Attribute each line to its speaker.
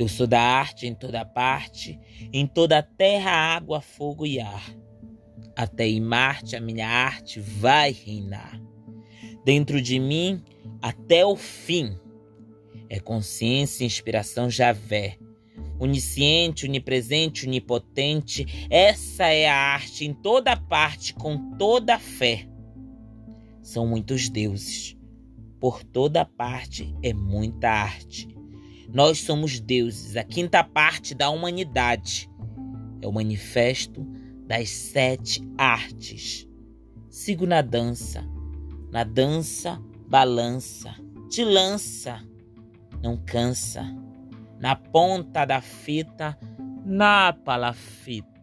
Speaker 1: Eu sou da arte em toda parte, em toda terra, água, fogo e ar. Até em Marte a minha arte vai reinar. Dentro de mim, até o fim, é consciência e inspiração Javé. Onisciente, onipresente, onipotente, essa é a arte em toda parte, com toda fé. São muitos deuses. Por toda parte é muita arte. Nós somos deuses, a quinta parte da humanidade. É o manifesto das sete artes. Sigo na dança. Na dança, balança, te lança não cansa. Na ponta da fita, na palafita.